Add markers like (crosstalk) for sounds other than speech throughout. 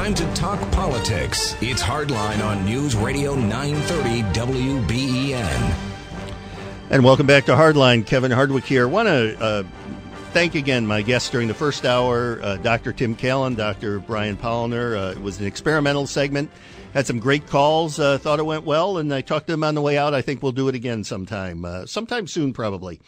time to talk politics. It's Hardline on News Radio 930 WBEN. And welcome back to Hardline. Kevin Hardwick here. Want to uh, thank again my guests during the first hour, uh, Dr. Tim Callan, Dr. Brian Polliner. Uh, it was an experimental segment. Had some great calls. Uh, thought it went well, and I talked to them on the way out. I think we'll do it again sometime, uh, sometime soon, probably.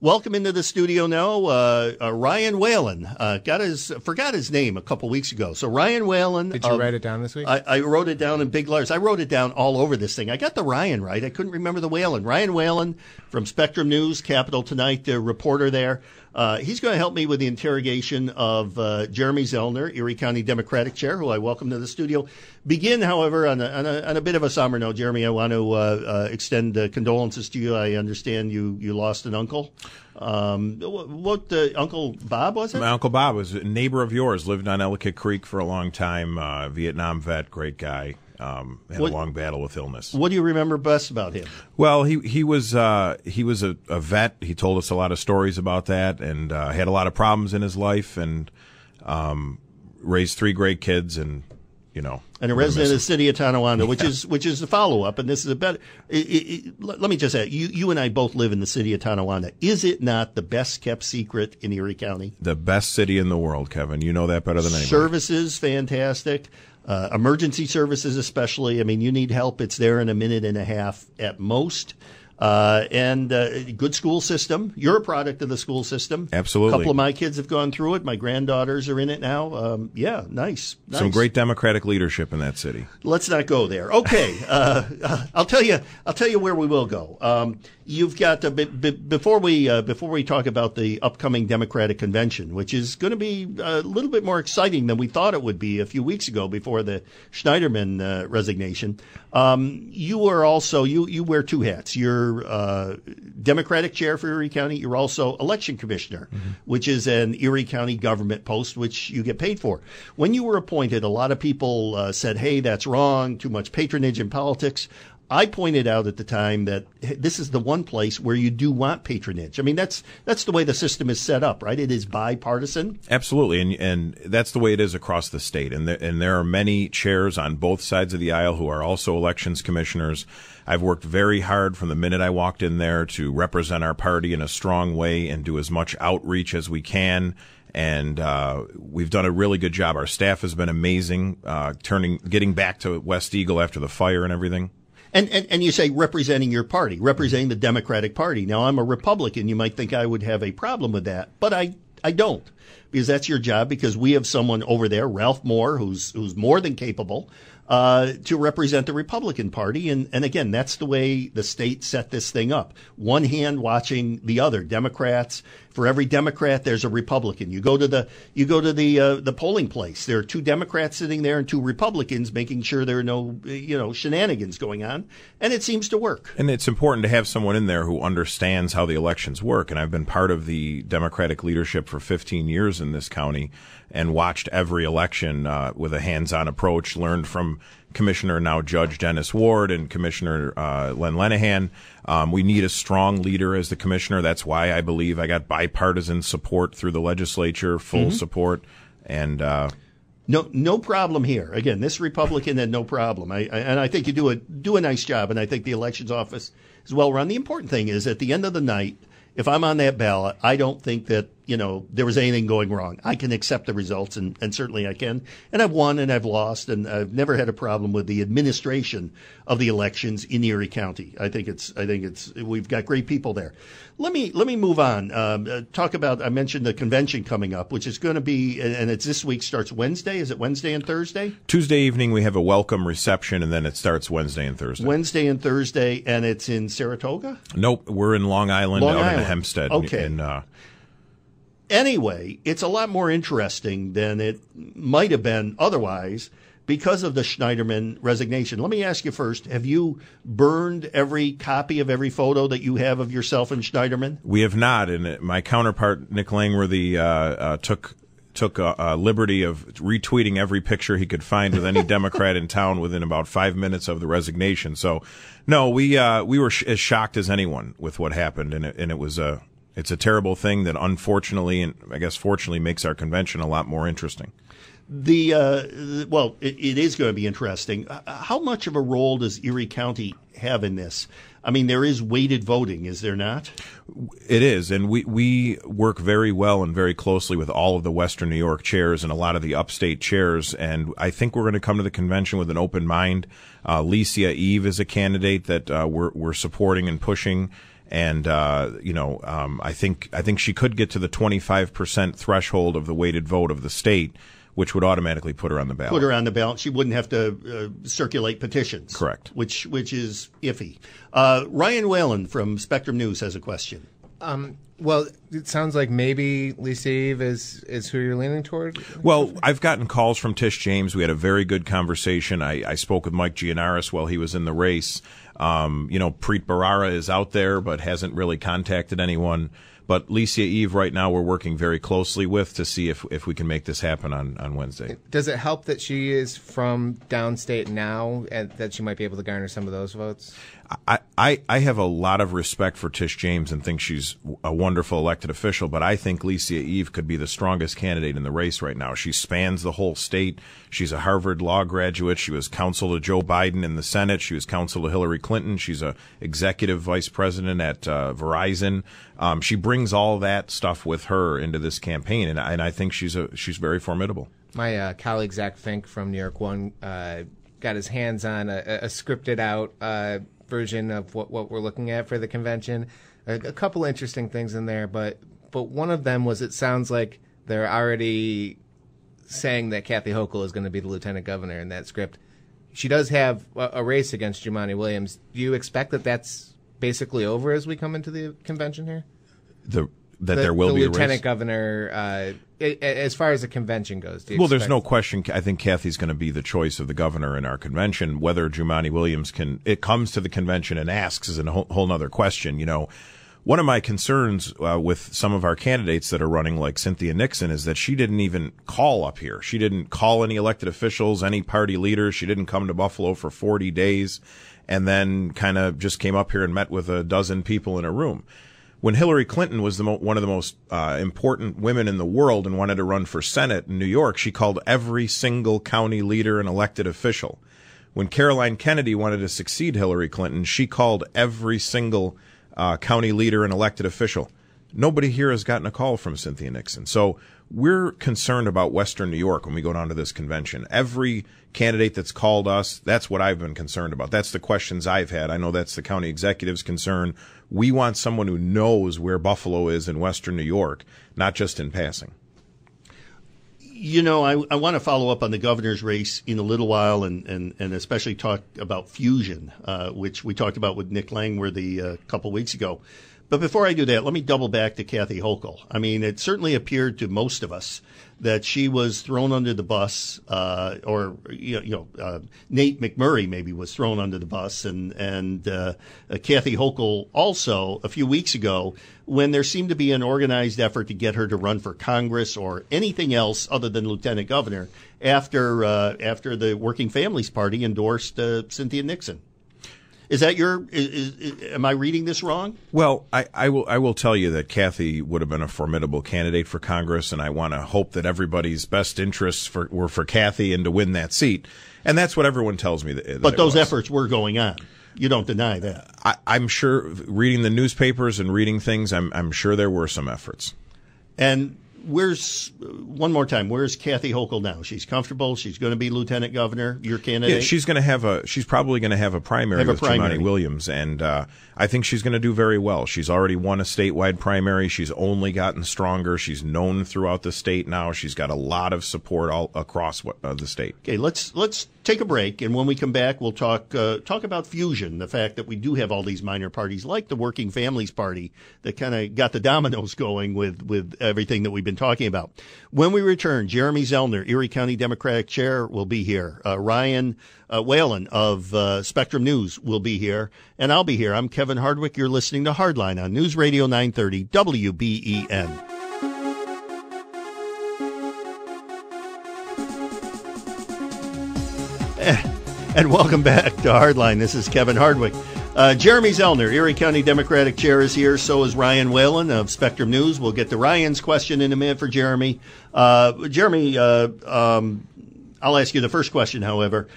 Welcome into the studio now, uh, uh, Ryan Whalen. Uh, got his forgot his name a couple weeks ago. So Ryan Whalen. Did you write it down this week? I, I, wrote it down in big letters. I wrote it down all over this thing. I got the Ryan right. I couldn't remember the Whalen. Ryan Whalen from Spectrum News, Capital Tonight, the reporter there. Uh, he's going to help me with the interrogation of uh, Jeremy Zellner, Erie County Democratic Chair, who I welcome to the studio. Begin, however, on a, on a, on a bit of a somber note. Jeremy, I want to uh, uh extend condolences to you. I understand you, you lost an uncle. Um, what uh, Uncle Bob was it? My Uncle Bob was a neighbor of yours. Lived on Ellicott Creek for a long time. Uh, Vietnam vet, great guy. Um, had what, a long battle with illness. What do you remember best about him? Well, he he was uh, he was a, a, vet. He told us a lot of stories about that, and uh, had a lot of problems in his life, and um, raised three great kids, and you know, and a resident of the city of Tonawanda, yeah. which is which is the follow up, and this is a better. It, it, it, let me just say, you you and I both live in the city of Tonawanda. Is it not the best kept secret in Erie County? The best city in the world, Kevin. You know that better than anybody. Services fantastic. Uh, emergency services, especially. I mean, you need help. It's there in a minute and a half at most. Uh, and uh, good school system. You're a product of the school system. Absolutely. A couple of my kids have gone through it. My granddaughters are in it now. Um, yeah, nice, nice, Some great democratic leadership in that city. Let's not go there. Okay, (laughs) uh, I'll tell you. I'll tell you where we will go. Um, you've got to, b- b- before we uh, before we talk about the upcoming Democratic convention, which is going to be a little bit more exciting than we thought it would be a few weeks ago before the Schneiderman uh, resignation. Um, you are also you you wear two hats. You're uh, Democratic chair for Erie County. You're also election commissioner, mm-hmm. which is an Erie County government post which you get paid for. When you were appointed, a lot of people uh, said, "Hey, that's wrong. Too much patronage in politics." I pointed out at the time that this is the one place where you do want patronage. I mean, that's that's the way the system is set up, right? It is bipartisan. Absolutely, and and that's the way it is across the state. And there, and there are many chairs on both sides of the aisle who are also elections commissioners. I've worked very hard from the minute I walked in there to represent our party in a strong way and do as much outreach as we can and uh, we've done a really good job. Our staff has been amazing, uh, turning, getting back to West Eagle after the fire and everything. And, and, and you say representing your party, representing the Democratic Party. Now, I'm a Republican. You might think I would have a problem with that, but I, I don't because that's your job because we have someone over there, Ralph Mohr, who's, who's more than capable uh, to represent the Republican Party. And, and again, that's the way the state set this thing up. One hand watching the other. Democrats, for every Democrat, there's a Republican. You go to the, you go to the, uh, the polling place. There are two Democrats sitting there and two Republicans making sure there are no, you know, shenanigans going on. And it seems to work. And it's important to have someone in there who understands how the elections work. And I've been part of the Democratic leadership for 15 years in this county and watched every election uh, with a hands-on approach. Learned from Commissioner now Judge Dennis Ward and Commissioner uh, Len Lenihan. Um, we need a strong leader as the commissioner. That's why I believe I got bipartisan support through the legislature, full mm-hmm. support, and. Uh, no, no problem here. Again, this Republican had no problem, I, I, and I think you do a do a nice job. And I think the elections office is well run. The important thing is, at the end of the night, if I'm on that ballot, I don't think that you know, there was anything going wrong. I can accept the results, and, and certainly I can. And I've won and I've lost, and I've never had a problem with the administration of the elections in Erie County. I think it's, I think it's, we've got great people there. Let me let me move on. Um, uh, talk about. I mentioned the convention coming up, which is going to be, and it's this week. Starts Wednesday. Is it Wednesday and Thursday? Tuesday evening we have a welcome reception, and then it starts Wednesday and Thursday. Wednesday and Thursday, and it's in Saratoga. Nope, we're in Long Island, Long out Island. in Hempstead. Okay. In, uh, anyway, it's a lot more interesting than it might have been otherwise because of the Schneiderman resignation. Let me ask you first have you burned every copy of every photo that you have of yourself and Schneiderman? We have not. And my counterpart, Nick Langworthy, uh, uh, took took a, a, liberty of retweeting every picture he could find with any (laughs) Democrat in town within about five minutes of the resignation. So, no, we uh, we were sh- as shocked as anyone with what happened, and it, and it was a it's a terrible thing that unfortunately and I guess fortunately makes our convention a lot more interesting. The uh, well, it, it is going to be interesting. Uh, How much of a role does Erie County have in this? I mean, there is weighted voting, is there not? It is, and we we work very well and very closely with all of the Western New York chairs and a lot of the upstate chairs. And I think we're going to come to the convention with an open mind. Uh, Leecia Eve is a candidate that uh, we're we're supporting and pushing. And uh, you know, um, I think I think she could get to the 25 percent threshold of the weighted vote of the state, which would automatically put her on the ballot. Put her on the ballot. She wouldn't have to uh, circulate petitions. Correct. Which which is iffy. Uh, Ryan Whalen from Spectrum News has a question. Well, it sounds like maybe Lisa Eve is is who you're leaning toward. Well, I've gotten calls from Tish James. We had a very good conversation. I, I spoke with Mike Gianaris while he was in the race. Um, you know, Preet Bharara is out there, but hasn't really contacted anyone. But Leecia Eve, right now, we're working very closely with to see if, if we can make this happen on, on Wednesday. Does it help that she is from downstate now, and that she might be able to garner some of those votes? I, I, I have a lot of respect for Tish James and think she's a wonderful elected official, but I think Leecia Eve could be the strongest candidate in the race right now. She spans the whole state. She's a Harvard Law graduate. She was counsel to Joe Biden in the Senate. She was counsel to Hillary Clinton. She's a executive vice president at uh, Verizon. Um, she brings all that stuff with her into this campaign, and, and I think she's a she's very formidable. My uh, colleague Zach Fink from New York One uh, got his hands on a, a scripted out uh, version of what, what we're looking at for the convention. A, a couple interesting things in there, but but one of them was it sounds like they're already saying that Kathy Hochul is going to be the lieutenant governor in that script. She does have a, a race against Jumaane Williams. Do you expect that that's basically over as we come into the convention here? The that The- there will the be a lieutenant governor. Uh, as far as the convention goes, do you Well, there's no question. I think Kathy's going to be the choice of the governor in our convention. Whether Jumaane Williams can, it comes to the convention and asks is a whole, whole nother question. You know, one of my concerns uh, with some of our candidates that are running, like Cynthia Nixon, is that she didn't even call up here. She didn't call any elected officials, any party leaders. She didn't come to Buffalo for 40 days and then kind of just came up here and met with a dozen people in a room when Hillary Clinton was the mo- one of the most uh, important women in the world and wanted to run for Senate in New York, she called every single county leader and elected official. When Caroline Kennedy wanted to succeed Hillary Clinton, she called every single uh, county leader and elected official. Nobody here has gotten a call from Cynthia Nixon. So we're concerned about Western New York when we go down to this convention. Every candidate that's called us, that's what I've been concerned about. That's the questions I've had. I know that's the county executive's concern. We want someone who knows where Buffalo is in Western New York, not just in passing. You know, I, I want to follow up on the governor's race in a little while and, and, and especially talk about fusion, uh, which we talked about with Nick Langworthy a couple weeks ago. But before I do that, let me double back to Kathy Hochul. I mean, it certainly appeared to most of us that she was thrown under the bus, uh, or you know, uh, Nate McMurray maybe was thrown under the bus, and and uh, uh, Kathy Hochul also a few weeks ago when there seemed to be an organized effort to get her to run for Congress or anything else other than lieutenant governor after uh, after the Working Families Party endorsed uh, Cynthia Nixon. Is that your? Is, is, am I reading this wrong? Well, I, I will I will tell you that Kathy would have been a formidable candidate for Congress, and I want to hope that everybody's best interests for, were for Kathy and to win that seat, and that's what everyone tells me. That, that But those efforts were going on. You don't deny that. I, I'm sure, reading the newspapers and reading things, I'm I'm sure there were some efforts. And where's one more time? Where's Kathy Hochul now? She's comfortable. She's going to be lieutenant governor. Your candidate. Yeah, she's going to have a. She's probably going to have a primary Have a with primary. Williams, and uh, I think she's going to do very well. She's already won a statewide primary. She's only gotten stronger. She's known throughout the state now. She's got a lot of support all across what, uh, the state. Okay, let's let's take a break, and when we come back, we'll talk uh, talk about fusion. The fact that we do have all these minor parties, like the Working Families Party, that kind of got the dominoes going with with everything that we've been talking about. When we return, Jeremy Zellner, Erie County Democratic Chair, will be here. Uh, Ryan uh, Whalen of uh, Spectrum News will be here, and I'll be here. I'm Kevin Hardwick. You're listening to Hardline on News Radio 930 WBEN. (laughs) And welcome back to Hardline. This is Kevin Hardwick. Uh, Jeremy Zellner, Erie County Democratic Chair, is here. So is Ryan Whalen of Spectrum News. We'll get to Ryan's question in a minute for Jeremy. Uh, Jeremy, uh, um, I'll ask you the first question, however.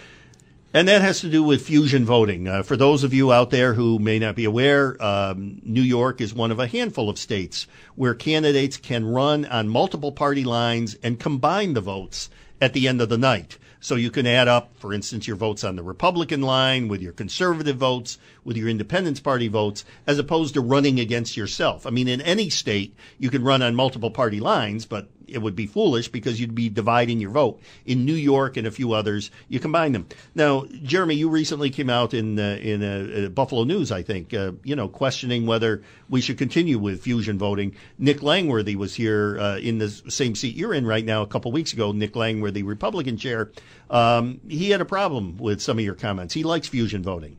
And that has to do with fusion voting. Uh, for those of you out there who may not be aware, um, New York is one of a handful of states where candidates can run on multiple party lines and combine the votes at the end of the night. So you can add up, for instance, your votes on the Republican line with your conservative votes, with your Independence Party votes, as opposed to running against yourself. I mean, in any state, you can run on multiple party lines, but it would be foolish because you'd be dividing your vote. In New York and a few others, you combine them. Now, Jeremy, you recently came out in uh, in uh, Buffalo News, I think, uh, you know, questioning whether we should continue with fusion voting. Nick Langworthy was here uh, in the same seat you're in right now. A couple weeks ago, Nick Langworthy, Republican chair, um, he had a problem with some of your comments. He likes fusion voting.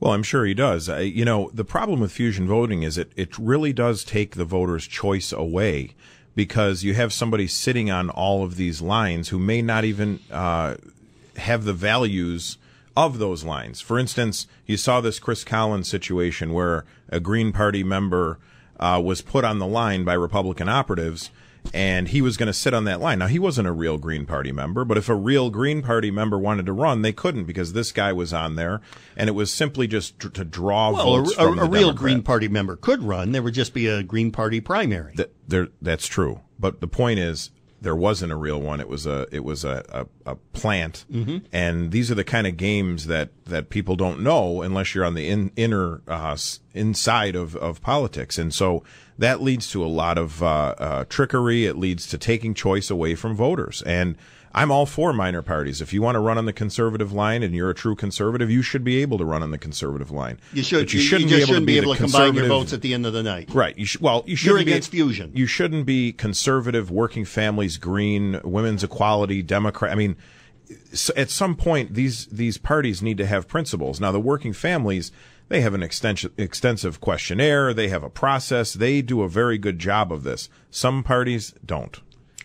Well, I'm sure he does. Uh, you know, the problem with fusion voting is it, it really does take the voter's choice away because you have somebody sitting on all of these lines who may not even uh, have the values of those lines. For instance, you saw this Chris Collins situation where a Green Party member uh, was put on the line by Republican operatives and he was going to sit on that line. Now, he wasn't a real Green Party member, but if a real Green Party member wanted to run, they couldn't because this guy was on there, and it was simply just to, to draw well, votes a, a, a real Democrat. Green Party member could run. There would just be a Green Party primary. That, there, that's true, but the point is, there wasn't a real one. It was a it was a a, a plant, mm-hmm. and these are the kind of games that that people don't know unless you're on the in, inner uh, inside of of politics, and so that leads to a lot of uh, uh, trickery. It leads to taking choice away from voters, and I'm all for minor parties. If you want to run on the conservative line and you're a true conservative, you should be able to run on the conservative line. You should. But you, you shouldn't just be able shouldn't to be, able to combine your votes at the end of the night. Right. You sh- well, you should. You're shouldn't be against fusion. You shouldn't be conservative, working families, green, women's equality, Democrat. I mean, s- at some point, these these parties need to have principles. Now, the working families. They have an extensive, extensive questionnaire. They have a process. They do a very good job of this. Some parties don't.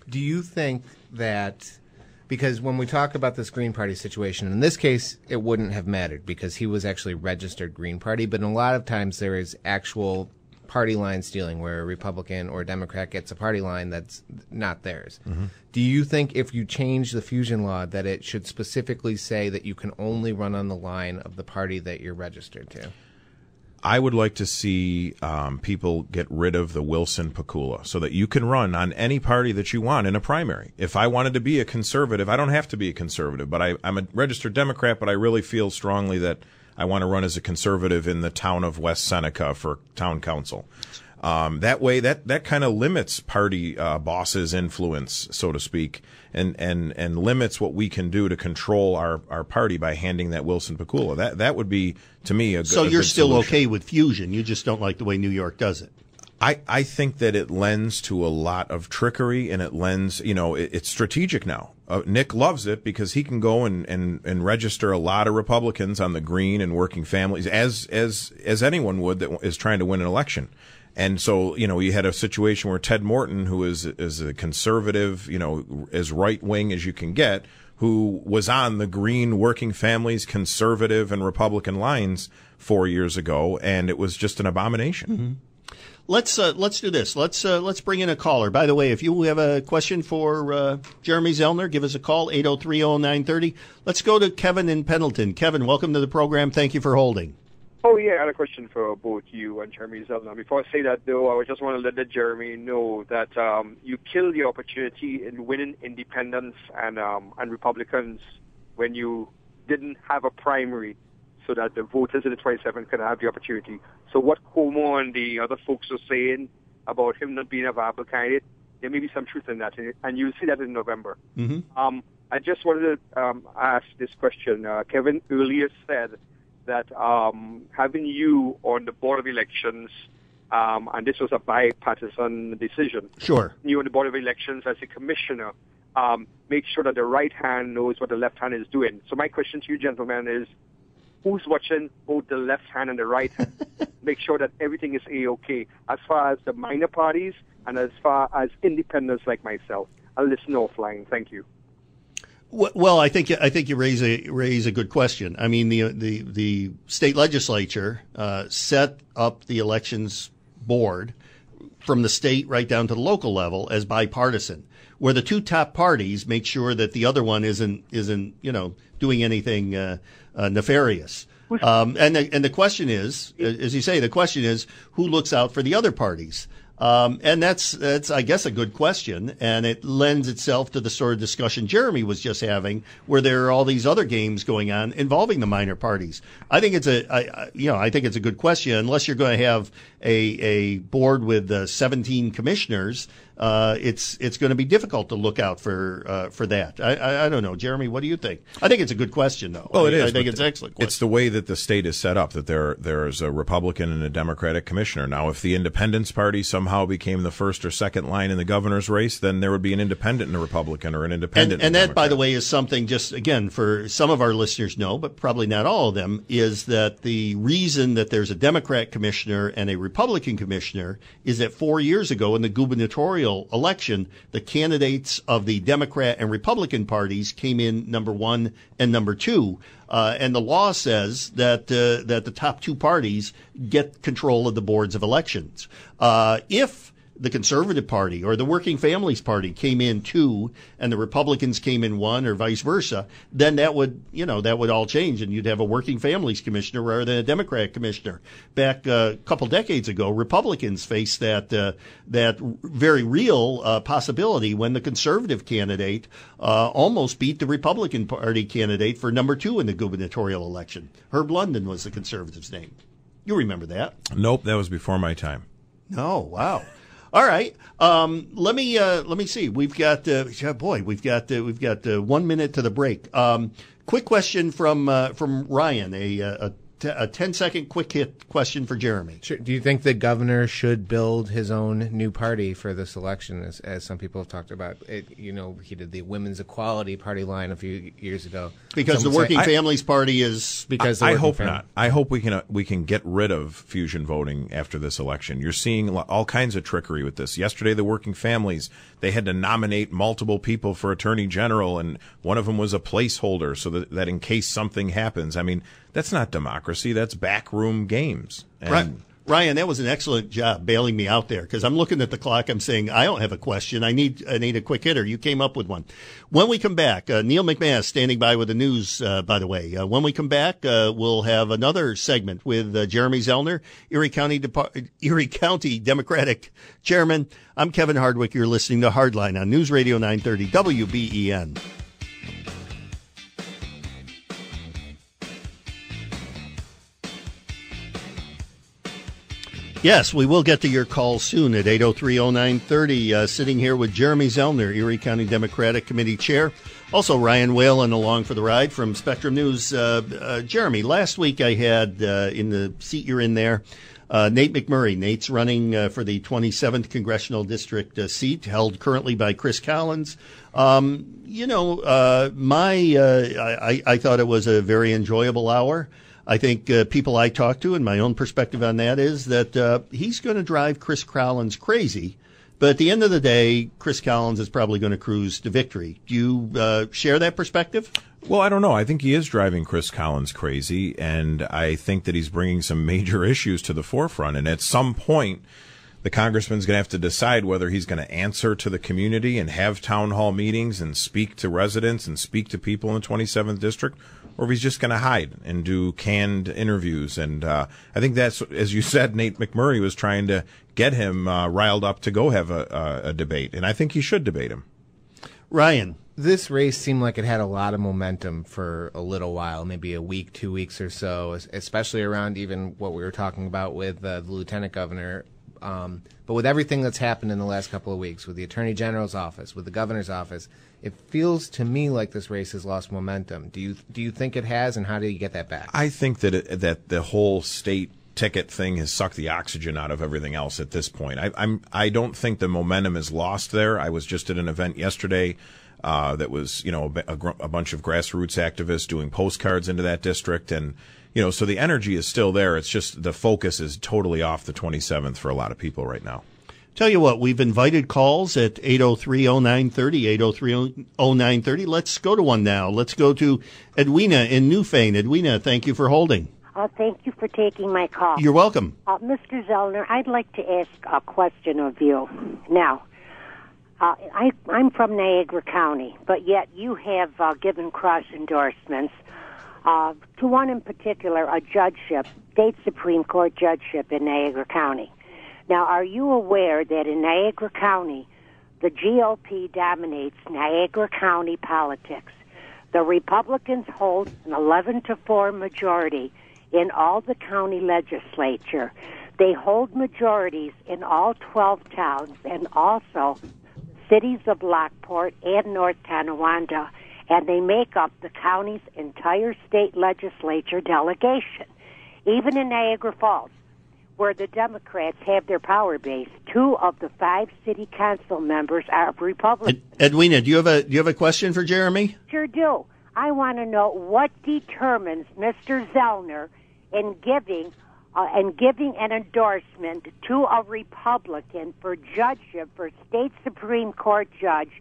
Do you think that because when we talk about this Green Party situation, in this case, it wouldn't have mattered because he was actually registered Green Party, but in a lot of times there is actual party line stealing where a Republican or a Democrat gets a party line that's not theirs. Mm-hmm. Do you think if you change the fusion law that it should specifically say that you can only run on the line of the party that you're registered to? I would like to see um, people get rid of the Wilson Pakula so that you can run on any party that you want in a primary. If I wanted to be a conservative, I don't have to be a conservative, but I, I'm a registered Democrat, but I really feel strongly that I want to run as a conservative in the town of West Seneca for town council. Um, that way, that, that kind of limits party uh, bosses' influence, so to speak, and, and, and limits what we can do to control our, our party by handing that Wilson Pakula. That that would be to me a good. So you're still solution. okay with fusion. You just don't like the way New York does it. I, I think that it lends to a lot of trickery and it lends, you know, it, it's strategic now. Uh, Nick loves it because he can go and, and, and register a lot of Republicans on the green and working families as, as, as anyone would that is trying to win an election. And so, you know, you had a situation where Ted Morton, who is, is a conservative, you know, as right wing as you can get, who was on the green working families, conservative and Republican lines four years ago. And it was just an abomination. Let's uh, let's do this. Let's uh, let's bring in a caller. By the way, if you have a question for uh, Jeremy Zellner, give us a call 8030930. Let's go to Kevin in Pendleton. Kevin, welcome to the program. Thank you for holding. Oh yeah, I had a question for both you and Jeremy Zelda. Before I say that though, I just want to let the Jeremy know that um, you killed the opportunity in winning independents and um, and Republicans when you didn't have a primary so that the voters in the 27 can have the opportunity. So what Cuomo and the other folks are saying about him not being a viable candidate, there may be some truth in that, and you'll see that in November. Mm-hmm. Um, I just wanted to um, ask this question. Uh, Kevin earlier said that um, having you on the Board of Elections, um, and this was a bipartisan decision, Sure. you on the Board of Elections as a commissioner, um, make sure that the right hand knows what the left hand is doing. So my question to you, gentlemen, is who's watching both the left hand and the right hand? (laughs) make sure that everything is A-OK as far as the minor parties and as far as independents like myself. I'll listen offline. Thank you. Well, I think I think you raise a raise a good question. I mean, the the the state legislature uh, set up the elections board from the state right down to the local level as bipartisan, where the two top parties make sure that the other one isn't isn't you know doing anything uh, uh, nefarious. Um, and the, and the question is, as you say, the question is who looks out for the other parties. Um, and that's that's I guess a good question, and it lends itself to the sort of discussion Jeremy was just having, where there are all these other games going on involving the minor parties. I think it's a I, you know I think it's a good question unless you're going to have a a board with uh, 17 commissioners uh, it's it's going to be difficult to look out for uh, for that. I, I, I don't know, Jeremy. What do you think? I think it's a good question, though. Well, I, it is. I think it's excellent. Question. It's the way that the state is set up that there there is a Republican and a Democratic commissioner. Now, if the Independence Party somehow became the first or second line in the governor's race, then there would be an independent and a Republican, or an independent. And, and, and that, by the way, is something just again for some of our listeners know, but probably not all of them, is that the reason that there's a Democrat commissioner and a Republican commissioner is that four years ago in the gubernatorial election the candidates of the Democrat and Republican parties came in number one and number two. Uh, and the law says that uh, that the top two parties get control of the boards of elections. Uh, if the Conservative Party or the Working Families Party came in two and the Republicans came in one or vice versa, then that would, you know, that would all change and you'd have a Working Families Commissioner rather than a Democrat Commissioner. Back uh, a couple decades ago, Republicans faced that, uh, that very real uh, possibility when the Conservative candidate uh, almost beat the Republican Party candidate for number two in the gubernatorial election. Herb London was the Conservative's name. You remember that? Nope, that was before my time. No, wow. All right. Um, let me uh, let me see. We've got uh, boy. We've got uh, we've got uh, one minute to the break. Um, quick question from uh, from Ryan. A, uh, a t- a 10 second quick hit question for Jeremy. Sure. Do you think the governor should build his own new party for this election, as, as some people have talked about? It, you know, he did the Women's Equality Party line a few years ago. Because Some the say- Working I- Families Party is because the I hope Fam- not. I hope we can uh, we can get rid of fusion voting after this election. You're seeing all kinds of trickery with this. Yesterday, the working families they had to nominate multiple people for attorney general, and one of them was a placeholder, so that, that in case something happens, I mean, that's not democracy. That's backroom games. And Right. Ryan, that was an excellent job bailing me out there because I'm looking at the clock. I'm saying I don't have a question. I need I need a quick hitter. You came up with one. When we come back, uh, Neil McMahon standing by with the news. Uh, by the way, uh, when we come back, uh, we'll have another segment with uh, Jeremy Zellner, Erie County Depar- Erie County Democratic Chairman. I'm Kevin Hardwick. You're listening to Hardline on News Radio 930 WBEN. Yes, we will get to your call soon at 803-0930. Uh, sitting here with Jeremy Zellner, Erie County Democratic Committee Chair. Also, Ryan Whalen along for the ride from Spectrum News. Uh, uh, Jeremy, last week I had uh, in the seat you're in there, uh, Nate McMurray. Nate's running uh, for the 27th Congressional District seat, held currently by Chris Collins. Um, you know, my I, I thought it was a very enjoyable hour. I think uh, people I talk to, and my own perspective on that is that uh, he's going to drive Chris Collins crazy. But at the end of the day, Chris Collins is probably going to cruise to victory. Do you uh, share that perspective? Well, I don't know. I think he is driving Chris Collins crazy, and I think that he's bringing some major (laughs) issues to the forefront. And at some point, the congressman's going to have to decide whether he's going to answer to the community and have town hall meetings and speak to residents and speak to people in the 27th district, or if he's just going to hide and do canned interviews. And uh, I think that's, as you said, Nate McMurray was trying to get him uh, riled up to go have a, a, a debate, and I think he should debate him. Ryan, this race seemed like it had a lot of momentum for a little while, maybe a week, two weeks or so, especially around even what we were talking about with uh, the lieutenant governor. Um, but with everything that's happened in the last couple of weeks, with the attorney general's office, with the governor's office, it feels to me like this race has lost momentum. Do you do you think it has, and how do you get that back? I think that it, that the whole state ticket thing has sucked the oxygen out of everything else at this point. I, I'm I don't think the momentum is lost there. I was just at an event yesterday uh, that was you know a, gr- a bunch of grassroots activists doing postcards into that district, and you know so the energy is still there. It's just the focus is totally off the 27th for a lot of people right now. Tell you what, we've invited calls at 803-0930, 803-0930. Let's go to one now. Let's go to Edwina in Newfane. Edwina, thank you for holding. Uh, thank you for taking my call. You're welcome. Uh, Mr. Zellner, I'd like to ask a question of you. Now, uh, I, I'm from Niagara County, but yet you have uh, given cross endorsements uh, to one in particular, a judgeship, state Supreme Court judgeship in Niagara County. Now, are you aware that in Niagara County, the GOP dominates Niagara County politics? The Republicans hold an 11 to 4 majority in all the county legislature. They hold majorities in all 12 towns and also cities of Lockport and North Tonawanda, and they make up the county's entire state legislature delegation. Even in Niagara Falls, where the Democrats have their power base, two of the five city council members are Republicans. Ed- Edwina, do you have a do you have a question for Jeremy? Sure do. I want to know what determines Mr. Zellner in giving uh, and giving an endorsement to a Republican for judgeship for state Supreme Court judge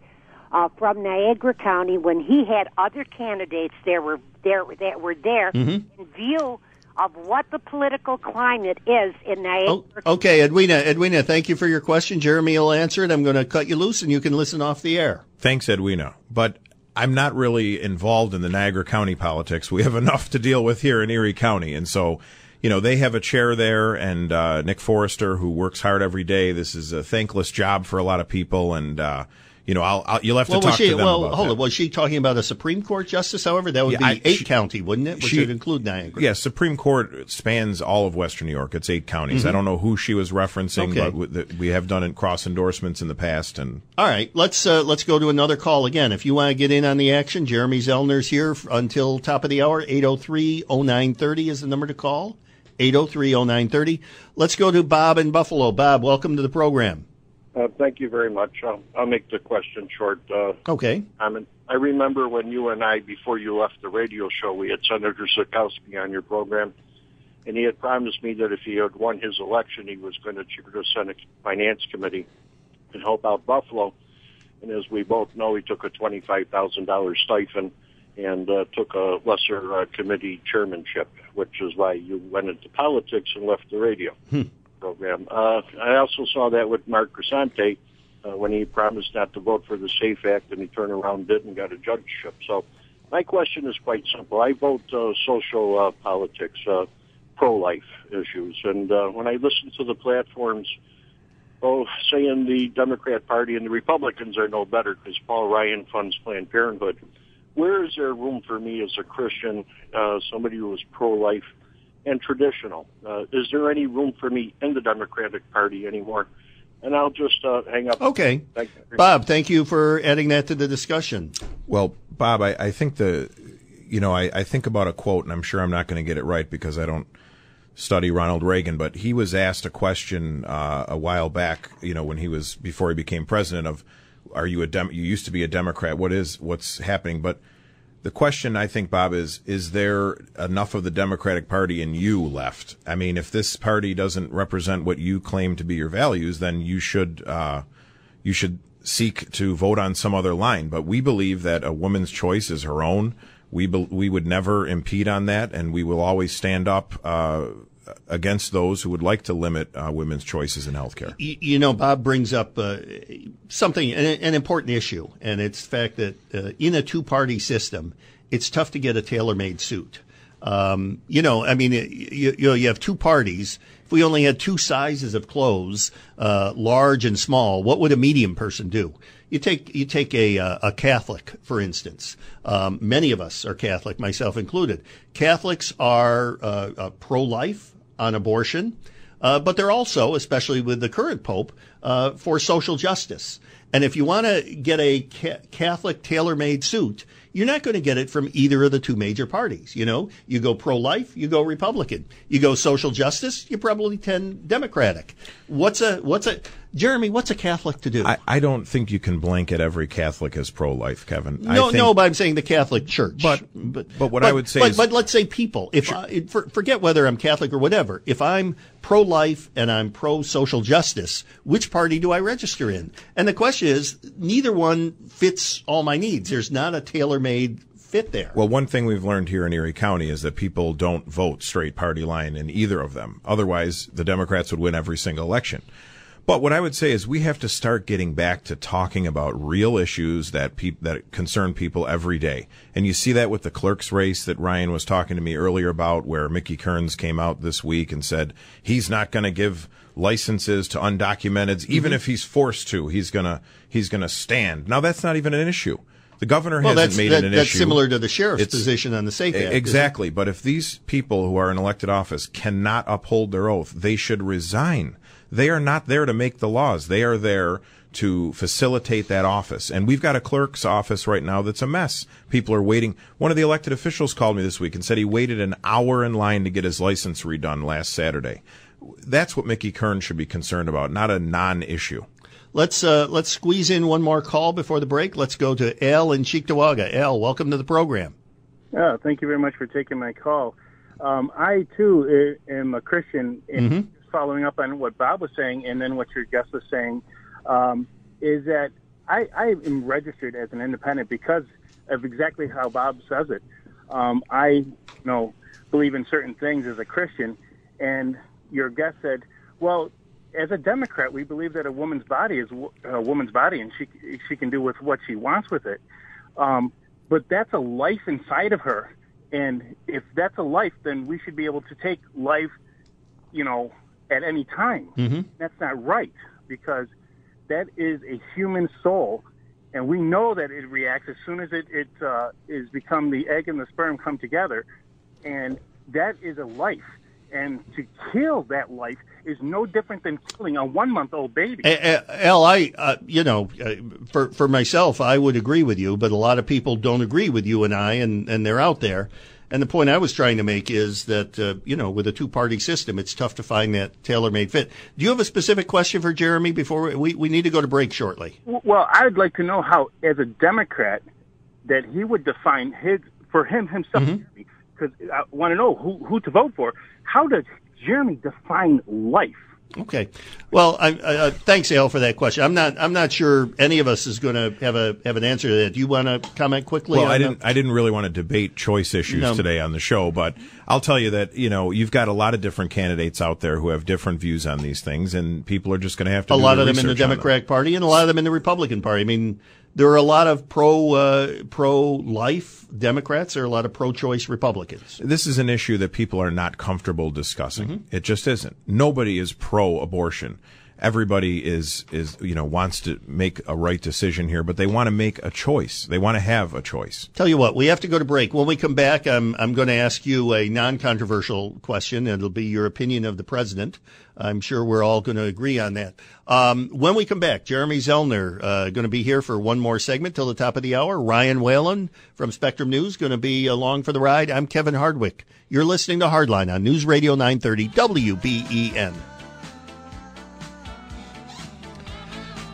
uh, from Niagara County when he had other candidates there were there that were there Mm-hmm. in view of what the political climate is in Niagara. Oh, okay, Edwina, Edwina, thank you for your question. Jeremy will answer it. I'm going to cut you loose and you can listen off the air. Thanks, Edwina. But I'm not really involved in the Niagara County politics. We have (laughs) enough to deal with here in Erie County. And so, you know, they have a chair there and, uh, Nick Forrester, who works hard every day. This is a thankless job for a lot of people. And, uh, you know, I'll, I'll you'll have to Well, talk was she, to them well, about hold that. on. Was she talking about a Supreme Court justice? However, that would Yeah, be I- eight she- county, wouldn't it? Which she- would include Niagara. Yes, Supreme Court spans all of Western New York. It's eight counties. I don't know who she was referencing, Mm-hmm. Okay. but we- the- we have done cross endorsements in the past. And All right, let's uh, let's go to another call again. If you want to get in on the action, Jeremy Zellner's here until top of the hour. 803-0930 is the number to call. 803-0930. Let's go to Bob in Buffalo. Bob, welcome to the program. Uh, thank you very much. I'll, I'll make the question short. Uh, Okay. I mean, I remember when you and I, before you left the radio show, we had Senator Zukowski on your program, and he had promised me that if he had won his election, he was going to chair the Senate Finance Committee and help out Buffalo. And as we both know, he took a twenty-five thousand dollars stipend and uh, took a lesser uh, committee chairmanship, which is why you went into politics and left the radio program. Uh, I also saw that with Mark Grisanti uh, when he promised not to vote for the SAFE Act and he turned around, did, and got a judgeship. So my question is quite simple. I vote uh, social uh, politics, uh, pro-life issues, and uh, when I listen to the platforms, oh, saying the Democrat Party and the Republicans are no better because Paul Ryan funds Planned Parenthood. Where is there room for me as a Christian, uh, somebody who is pro-life and traditional? Uh, is there any room for me in the Democratic Party anymore? And I'll just uh, hang up. Okay. Thank you. Bob, thank you for adding that to the discussion. Well, Bob, I, I think the, you know, I, I think about a quote, and I'm sure I'm not going to get it right because I don't study Ronald Reagan, but he was asked a question uh, a while back, you know, when he was before he became president of, are you a dem? You used to be a Democrat. What is what's happening? But the question I think, Bob, is is there enough of the Democratic Party in you left? I mean, if this party doesn't represent what you claim to be your values, then you should uh, you should seek to vote on some other line. But we believe that a woman's choice is her own. We be, we would never impede on that, and we will always stand up uh, against those who would like to limit uh, women's choices in healthcare. You, you know, Bob brings up uh, something, an, an important issue, and it's the fact that uh, in a two-party system, it's tough to get a tailor-made suit. Um, you know, I mean, you, you know, you have two parties. If we only had two sizes of clothes, uh, large and small, what would a medium person do? You take you take a uh, a Catholic, for instance. Um, many of us are Catholic, myself included. Catholics are uh, uh, pro-life on abortion. Uh, but they're also, especially with the current pope, uh, for social justice. And if you want to get a ca- Catholic tailor-made suit, you're not going to get it from either of the two major parties. You know, you go pro-life, you go Republican. You go social justice, you probably tend Democratic. What's a what's a Jeremy? What's a Catholic to do? I, I don't think you can blanket every Catholic as pro-life, Kevin. I no, think, no, but I'm saying the Catholic Church. But- but what I would say but, is- but let's say people. If I, for, forget whether I'm Catholic or whatever, if I'm pro life and I'm pro social justice. Which party do I register in? And the question is, neither one fits all my needs. There's not a tailor made fit there. Well, one thing we've learned here in Erie County is that people don't vote straight party line in either of them. Otherwise, the Democrats would win every single election. But what I would say is we have to start getting back to talking about real issues that pe- that concern people every day. And you see that with the clerk's race that Ryan was talking to me earlier about, where Mickey Kearns came out this week and said he's not going to give licenses to undocumenteds mm-hmm. even if he's forced to. He's gonna he's gonna stand. Now that's not even an issue. The governor well, hasn't that's, made that, it an that's issue. similar to the sheriff's It's- position on the Safe Act. Exactly. But if these people who are in elected office cannot uphold their oath, they should resign. They are not there to make the laws. They are there to facilitate that office. And we've got a clerk's office right now that's a mess. People are waiting. One of the elected officials called me this week and said he waited an hour in line to get his license redone last Saturday. That's what Mickey Kern should be concerned about, not a non-issue. Let's uh, let's squeeze in one more call before the break. Let's go to Al in Cheektowaga. Al, welcome to the program. Oh, thank you very much for taking my call. Um, I too am a Christian. And Mhm. Following up on what Bob was saying, and then what your guest was saying, um, is that I, I am registered as an independent because of exactly how Bob says it. Um, I, you know, believe in certain things as a Christian, and your guest said, "Well, as a Democrat, we believe that a woman's body is a woman's body, and she she can do with what she wants with it." Um, but that's a life inside of her, and if that's a life, then we should be able to take life, you know, at any time. Mm-hmm. That's not right because that is a human soul, and we know that it reacts as soon as it it uh, is become the egg and the sperm come together, and that is a life. And to kill that life is no different than killing a one month old baby. Al, I, uh, you know, uh, for for myself, I would agree with you, but a lot of people don't agree with you and I, and and they're out there. And the point I was trying to make is that uh, you know, with a two party system, it's tough to find that tailor made fit. Do you have a specific question for Jeremy before we, we we need to go to break shortly? Well, I'd like to know how, as a Democrat, that he would define his for him himself, because I want to know who who to vote for. How does Jeremy define life? Okay. Well, I, I, uh, thanks, Al, for that question. I'm not. I'm not sure any of us is going to have a have an answer to that. Do you want to comment quickly? Well, I didn't. I didn't really want to debate choice issues No. today on the show, but I'll tell you that you know you've got a lot of different candidates out there who have different views on these things, and people are just going to have to. a lot of them in the Democratic Party and a lot of them in the Republican Party. I mean, there are a lot of pro uh, pro life Democrats. There are a lot of pro choice Republicans. This is an issue that people are not comfortable discussing. It just isn't. Nobody is pro-abortion. Everybody is is you know wants to make a right decision here, but they want to make a choice. They want to have a choice. Tell you what, we have to go to break. When we come back, I'm I'm going to ask you a non-controversial question. It'll be your opinion of the president. I'm sure we're all going to agree on that. Um, when we come back, Jeremy Zellner uh, going to be here for one more segment till the top of the hour. Ryan Whalen from Spectrum News going to be along for the ride. I'm Kevin Hardwick. You're listening to Hardline on News Radio 930 WBEN.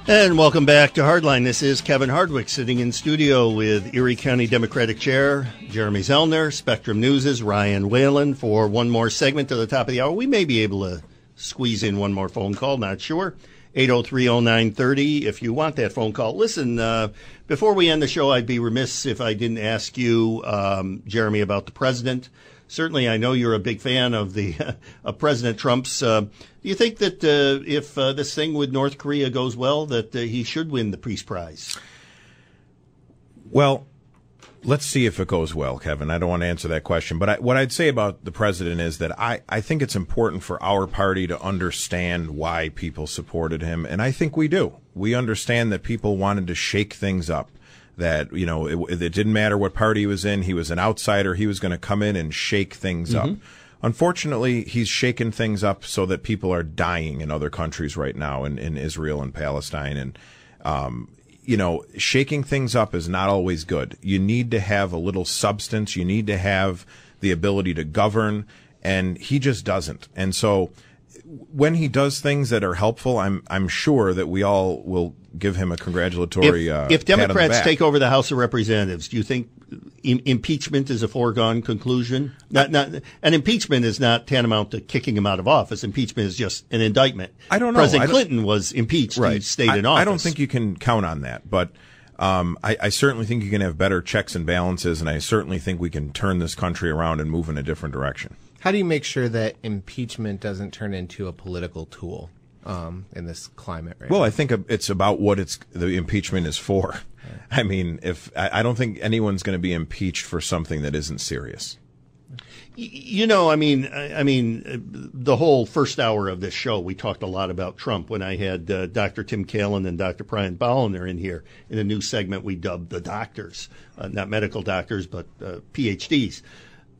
And welcome back to Hardline. This is Kevin Hardwick sitting in studio with Erie County Democratic Chair Jeremy Zellner, Spectrum News' Ryan Whalen for one more segment to the top of the hour. We may be able to squeeze in one more phone call, not sure. 8030930 if you want that phone call. Listen, uh, before we end the show, I'd be remiss if I didn't ask you, um, Jeremy, about the president. Certainly, I know you're a big fan of the (laughs) of President Trump's. Uh, do you think that uh, if uh, this thing with North Korea goes well, that uh, he should win the Peace Prize? Well, let's see if it goes well, Kevin. I don't want to answer that question, but I, what I'd say about the president is that I, I think it's important for our party to understand why people supported him, and I think we do. We understand that people wanted to shake things up. That you know, it, it didn't matter what party he was in; he was an outsider. He was going to come in and shake things up. Unfortunately, he's shaken things up so that people are dying in other countries right now, in, in Israel and Palestine, and um, you know, shaking things up is not always good. You need to have a little substance. You need to have the ability to govern, and he just doesn't. And so, when he does things that are helpful, I'm I'm sure that we all will give him a congratulatory. If, uh, if pat on the Democrats take over the House of Representatives, do you think im- impeachment is a foregone conclusion? Not, not, and impeachment is not tantamount to kicking him out of office. Impeachment is just an indictment. I don't know. President don't- Clinton was impeached. He stayed I, in office. I don't think you can count on that, but um, I, I certainly think you can have better checks and balances, and I certainly think we can turn this country around and move in a different direction. How do you make sure that impeachment doesn't turn into a political tool um, in this climate right Well, now? I think it's about what it's the impeachment is for. I mean, if I, I don't think anyone's going to be impeached for something that isn't serious. You know, I mean, I, I mean, uh, the whole first hour of this show, we talked a lot about Trump when I had uh, Dr. Tim Kalin and Dr. Brian Bolliner in here in a new segment we dubbed the doctors, uh, not medical doctors, but uh, PhDs.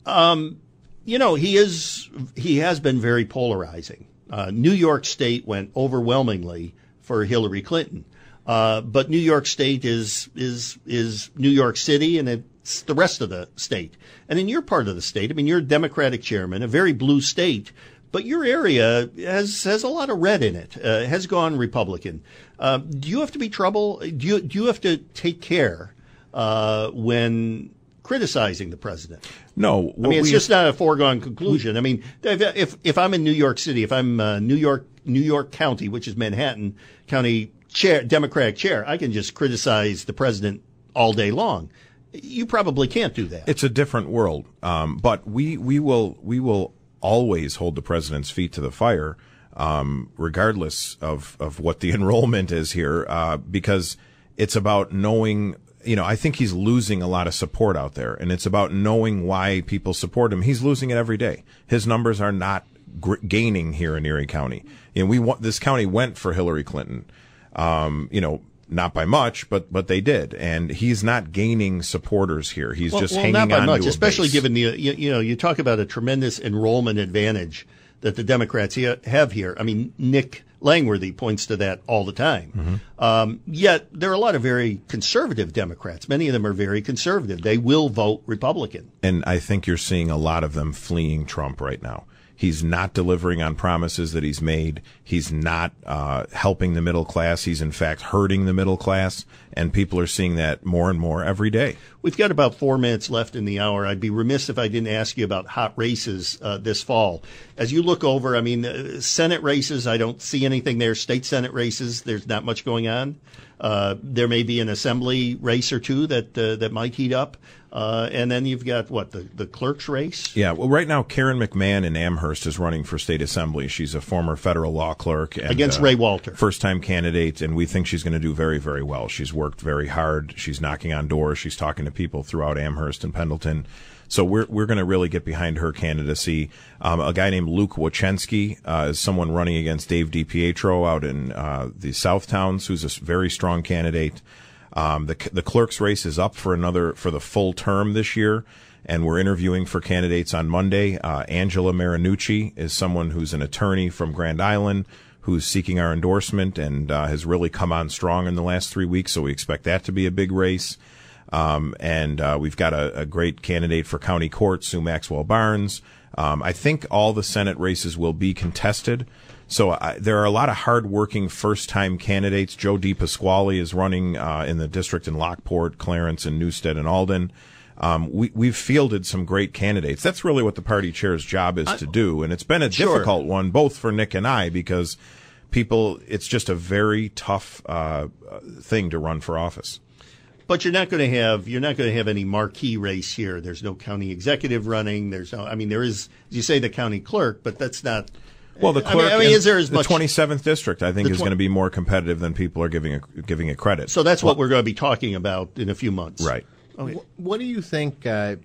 Um, you know, he is he has been very polarizing. Uh, New York State went overwhelmingly for Hillary Clinton, uh, but New York State is is is New York City, and it's the rest of the state. And in your part of the state, I mean, you're a Democratic chairman, a very blue state, but your area has has a lot of red in it. Uh, has gone Republican. Uh, do you have to be trouble? Do you do you have to take care uh, when criticizing the president? No, I mean, it's just not a foregone conclusion. I mean, if, if I'm in New York City, if I'm uh, New York New York County, which is Manhattan County chair Democratic chair, I can just criticize the president all day long. You probably can't do that. It's a different world, um, but we we will we will always hold the president's feet to the fire, um, regardless of of what the (laughs) enrollment is here, uh, because it's about knowing. You know, I think he's losing a lot of support out there, and it's about knowing why people support him. He's losing it every day. His numbers are not gr- gaining here in Erie County. You know, we want this county went for Hillary Clinton. Um, you know, not by much, but but they did, and he's not gaining supporters here. He's just hanging not by on much, especially given the you, you know you talk about a tremendous enrollment advantage that the Democrats he- have here. I mean, Nick Langworthy points to that all the time. Mm-hmm. Um, yet there are a lot of very conservative Democrats. Many of them are very conservative. They will vote Republican. and I think you're seeing a lot of them fleeing Trump right now. He's not delivering on promises that he's made. He's not uh, helping the middle class. He's in fact hurting the middle class, and people are seeing that more and more every day. We've got about four minutes left in the hour. I'd be remiss if I didn't ask you about hot races uh, this fall. As you look over, I mean, uh, Senate races, I don't see anything there. State Senate races, there's not much going on. Uh, there may be an assembly race or two that uh, that might heat up, uh, and then you've got what the the clerk's race. Yeah, well, right now Karen McMahon in Amherst is running for state assembly. She's a former federal law clerk and, Against uh, Ray Walter. first time candidate, and we think she's going to do very, very well. She's worked very hard. She's knocking on doors. She's talking to people throughout Amherst and Pendleton. So we're we're going to really get behind her candidacy. Um, a guy named Luke Wochensky uh, is someone running against Dave DiPietro out in uh, the South Towns, who's a very strong candidate. Um, the the clerk's race is up for another for the full term this year, and we're interviewing for candidates on Monday. Uh, Angela Marinucci is someone who's an attorney from Grand Island who's seeking our endorsement and uh, has really come on strong in the last three weeks. So we expect that to be a big race. Um, and uh, we've got a, a great candidate for county court, Sue Maxwell Barnes. Um, I think all the Senate races will be contested. So I, there are a lot of hardworking first-time candidates. Joe DePasquale is running uh, in the district in Lockport, Clarence, and Newstead and Alden. Um, we, we've fielded some great candidates. That's really what the party chair's job is to do, and it's been a Sure. difficult one, both for Nick and I, because people. It's just a very tough uh, uh, thing to run for office. But you're not going to have you're not going to have any marquee race here. There's no county executive running. There's no. I mean, there is. as You say the county clerk, but that's not. Well, the I mean- clerk. I mean, is there as the much- 27th district? I think The is going to be more competitive than people are giving it, giving it credit. So that's what we're going to be talking about in a few months. right. Okay. What do you think uh,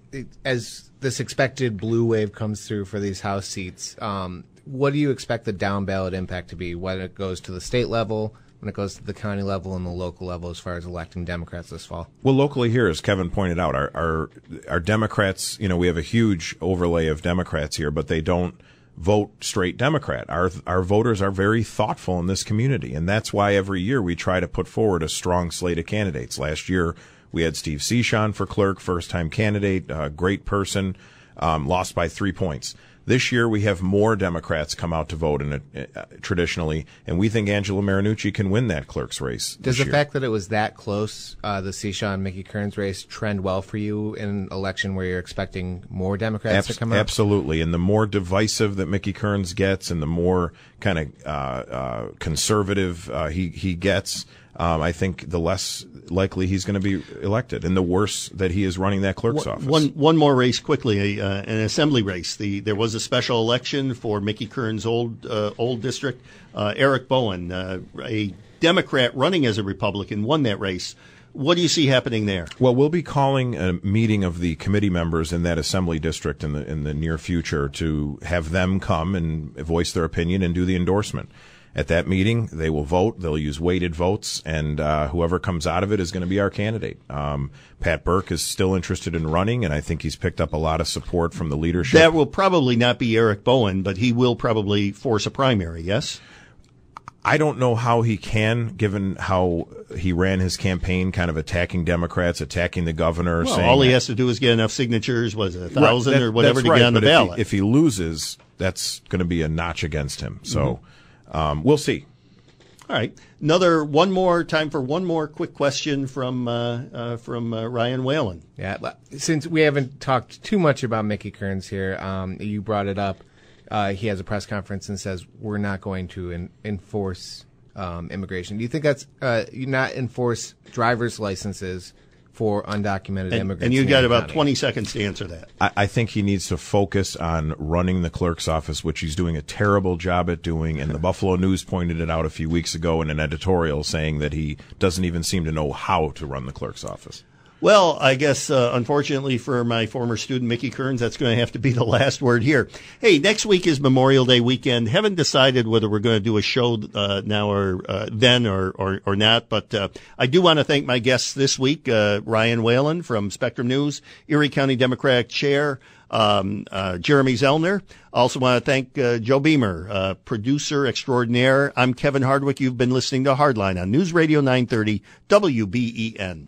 as this expected blue wave comes through for these House seats? Um, what do you expect the down ballot impact to be when it goes to the state level, when it goes to the county level, and the local level as far as electing Democrats this fall? Well, locally here, as Kevin pointed out, our, our our Democrats. You know, we have a huge overlay of Democrats here, but they don't vote straight Democrat. Our our voters are very thoughtful in this community, and that's why every year we try to put forward a strong slate of candidates. Last year, we had Steve Cichon for clerk, first time candidate, great person, um, lost by three points. This year we have more Democrats come out to vote in it, uh, traditionally, and we think Angela Marinucci can win that clerk's race. Does the year. fact that it was that close, uh, the Cichon Mickey Kearns race, trend well for you in an election where you're expecting more Democrats Abs- to come out? Absolutely, and the more divisive that Mickey Kearns gets, and the more kind of uh, uh, conservative uh, he he gets, um, I think the less likely he's going to be elected, and the worse that he is running that clerk's office. One one more race quickly, uh, an assembly race. The there was a special election for Mickey Kearns' old uh, old district. Uh, Erik Bohen, uh, a Democrat running as a Republican, won that race. What do you see happening there? Well, we'll be calling a meeting of the committee members in that assembly district in the in the near future to have them come and voice their opinion and do the endorsement. At that meeting, they will vote. They'll use weighted votes, and uh, whoever comes out of it is going to be our candidate. Um, Pat Burke is still interested in running, and I think he's picked up a lot of support from the leadership. That will probably not be Erik Bohen, but he will probably force a primary. Yes. I don't know how he can, given how he ran his campaign, kind of attacking Democrats, attacking the governor. Well, saying all he has to do is get enough signatures, was it a thousand Right, that- or whatever, to right, get on the but if he- ballot. If he, loses, that's going to be a notch against him. So Mm-hmm. Um, we'll see. All right, another one more time for one more quick question from uh, uh, from uh, Ryan Whalen. Yeah, since we haven't talked too much about Mickey Kearns here, um, you brought it up. Uh, he has a press conference and says we're not going to en- enforce um, immigration. Do you think that's uh, you not enforce driver's licenses for undocumented And, immigrants? and you in got about county? 20 seconds to answer that. I, I think he needs to focus on running the clerk's office, which he's doing a terrible job at doing. And the Buffalo News pointed it out a few weeks ago in an editorial saying that he doesn't even seem to know how to run the clerk's office. Well, I guess uh, unfortunately for my former student Mickey Kearns, that's going to have to be the (laughs) last word here. Hey, next week is Memorial Day weekend. Haven't decided whether we're going to do a show uh, now or uh, then or, or or not, but uh, I do want to thank my guests this week: uh, Ryan Whalen from Spectrum News, Erie County Democratic Chair. Um, uh, Jeremy Zellner. Also want to thank Joe Beamer, uh, producer extraordinaire. I'm Kevin Hardwick. You've been listening to Hardline on News Radio 930 WBEN.